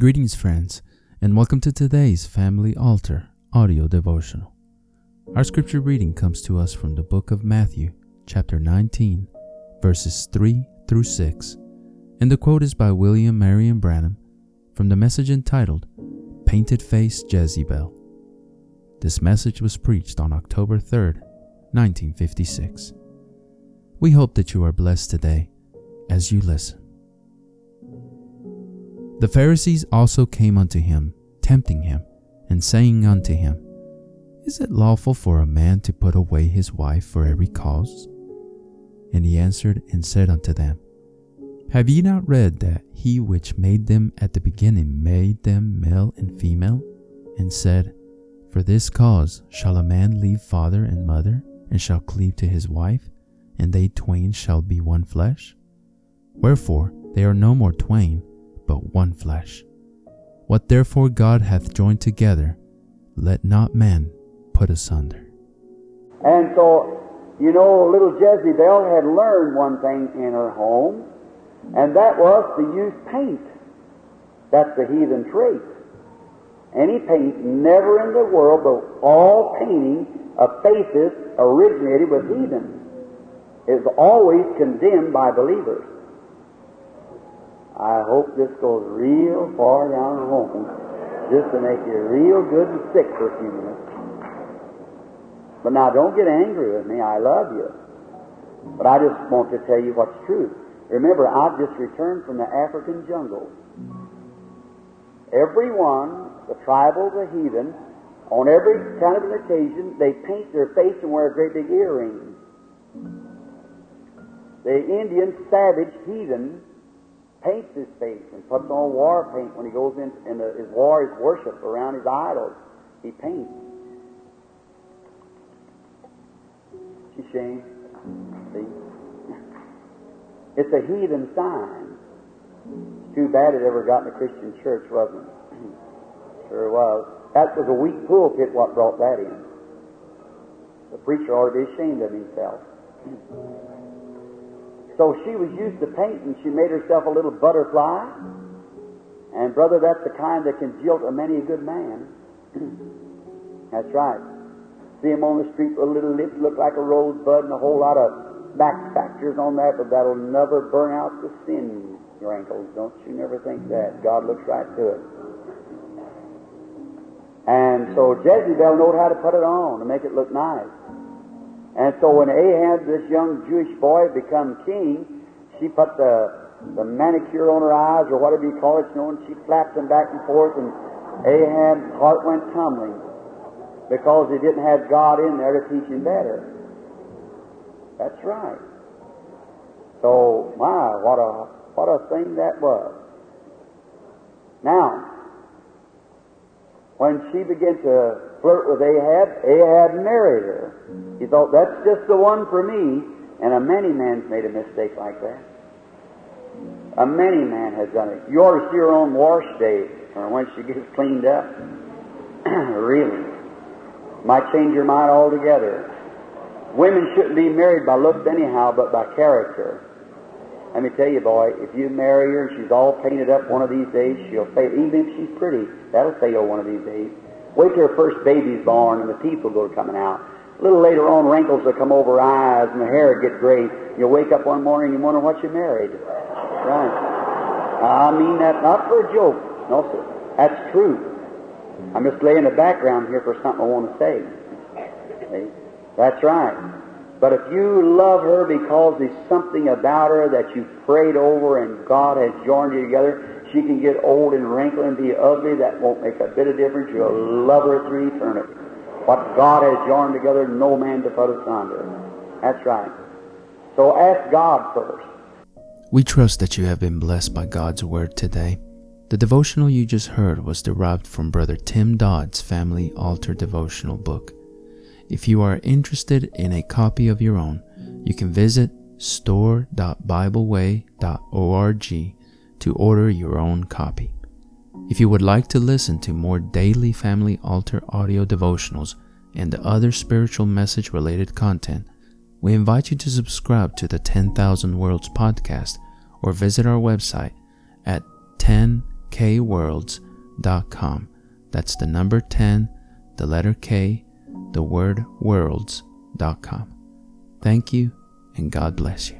Greetings, friends, and welcome to today's Family Altar audio devotional. Our scripture reading comes to us from the book of Matthew, chapter 19, verses 3 through 6, and the quote is by William Marion Branham from the message entitled Painted Face Jezebel. This message was preached on October 3rd, 1956. We hope that you are blessed today as you listen. The Pharisees also came unto him, tempting him, and saying unto him, Is it lawful for a man to put away his wife for every cause? And he answered and said unto them, Have ye not read that he which made them at the beginning made them male and female, and said, For this cause shall a man leave father and mother, and shall cleave to his wife, and they twain shall be one flesh? Wherefore they are no more twain, but one flesh. What therefore God hath joined together, let not man put asunder. And so, you know, little Jezebel had learned one thing in her home, and that was to use paint. That's the heathen trait. Any paint, never in the world, but all painting of faces originated with heathen. Is always condemned by believers. I hope this goes real far down home just to make you real good and sick for a few minutes. But now don't get angry with me. I love you. But I just want to tell you what's true. Remember, I've just returned from the African jungle. Everyone, the tribal, the heathen, on every kind of an occasion, they paint their face and wear a great big earring. The Indian, savage, heathen, paints his face and puts on war paint when he goes in and uh, his war is worship around his idols. He paints. She's shame. See? It's a heathen sign. It's too bad it ever got in a Christian church, wasn't it? sure was. That was a weak pulpit what brought that in. The preacher ought to be ashamed of himself. So she was used to painting. She made herself a little butterfly. And, brother, that's the kind that can jilt a many a good man. that's right. See him on the street with a little lips look like a rosebud and a whole lot of Max Factors on that, but that'll never burn out the sin wrinkles. Don't you never think that. God looks right to it. And so Jezebel knowed how to put it on to make it look nice. And so when Ahab, this young Jewish boy, become king, she put the, the manicure on her eyes, or whatever you call it, you know, and she flapped them back and forth, and Ahab's heart went tumbling because he didn't have God in there to teach him better. That's right. So, my, what a, what a thing that was. Now, when she began to flirt with Ahab, Ahab married her. He mm-hmm. thought, that's just the one for me. And a many man's made a mistake like that. Mm-hmm. A many man has done it. You ought to see her on wash day, uh, or when she gets cleaned up. really. Might change your mind altogether. Women shouldn't be married by looks anyhow, but by character. Let me tell you, boy, if you marry her and she's all painted up one of these days, she'll fail. Even if she's pretty, that'll fail oh one of these days. Wait till her first baby's born and the teeth will go coming out. A little later on, wrinkles will come over eyes and the hair will get gray. You'll wake up one morning and you wonder what you married. Right. I mean that not for a joke. No, sir. That's true. I'm just laying the background here for something I want to say. See? That's right. But if you love her because there's something about her that you prayed over and God has joined you together, she can get old and wrinkled and be ugly. That won't make a bit of difference. You'll love her through eternity. What God has joined together, no man to put asunder. That's right. So ask God first. We trust that you have been blessed by God's Word today. The devotional you just heard was derived from Brother Tim Dodd's Family Altar Devotional book. If you are interested in a copy of your own, you can visit store.bibleway.org to order your own copy. If you would like to listen to more daily Family Altar audio devotionals and other spiritual message related content, we invite you to subscribe to the 10,000 Worlds podcast or visit our website at 10 10kworlds.com. That's the number 10, the letter K, the word worlds.com. Thank you, and God bless you.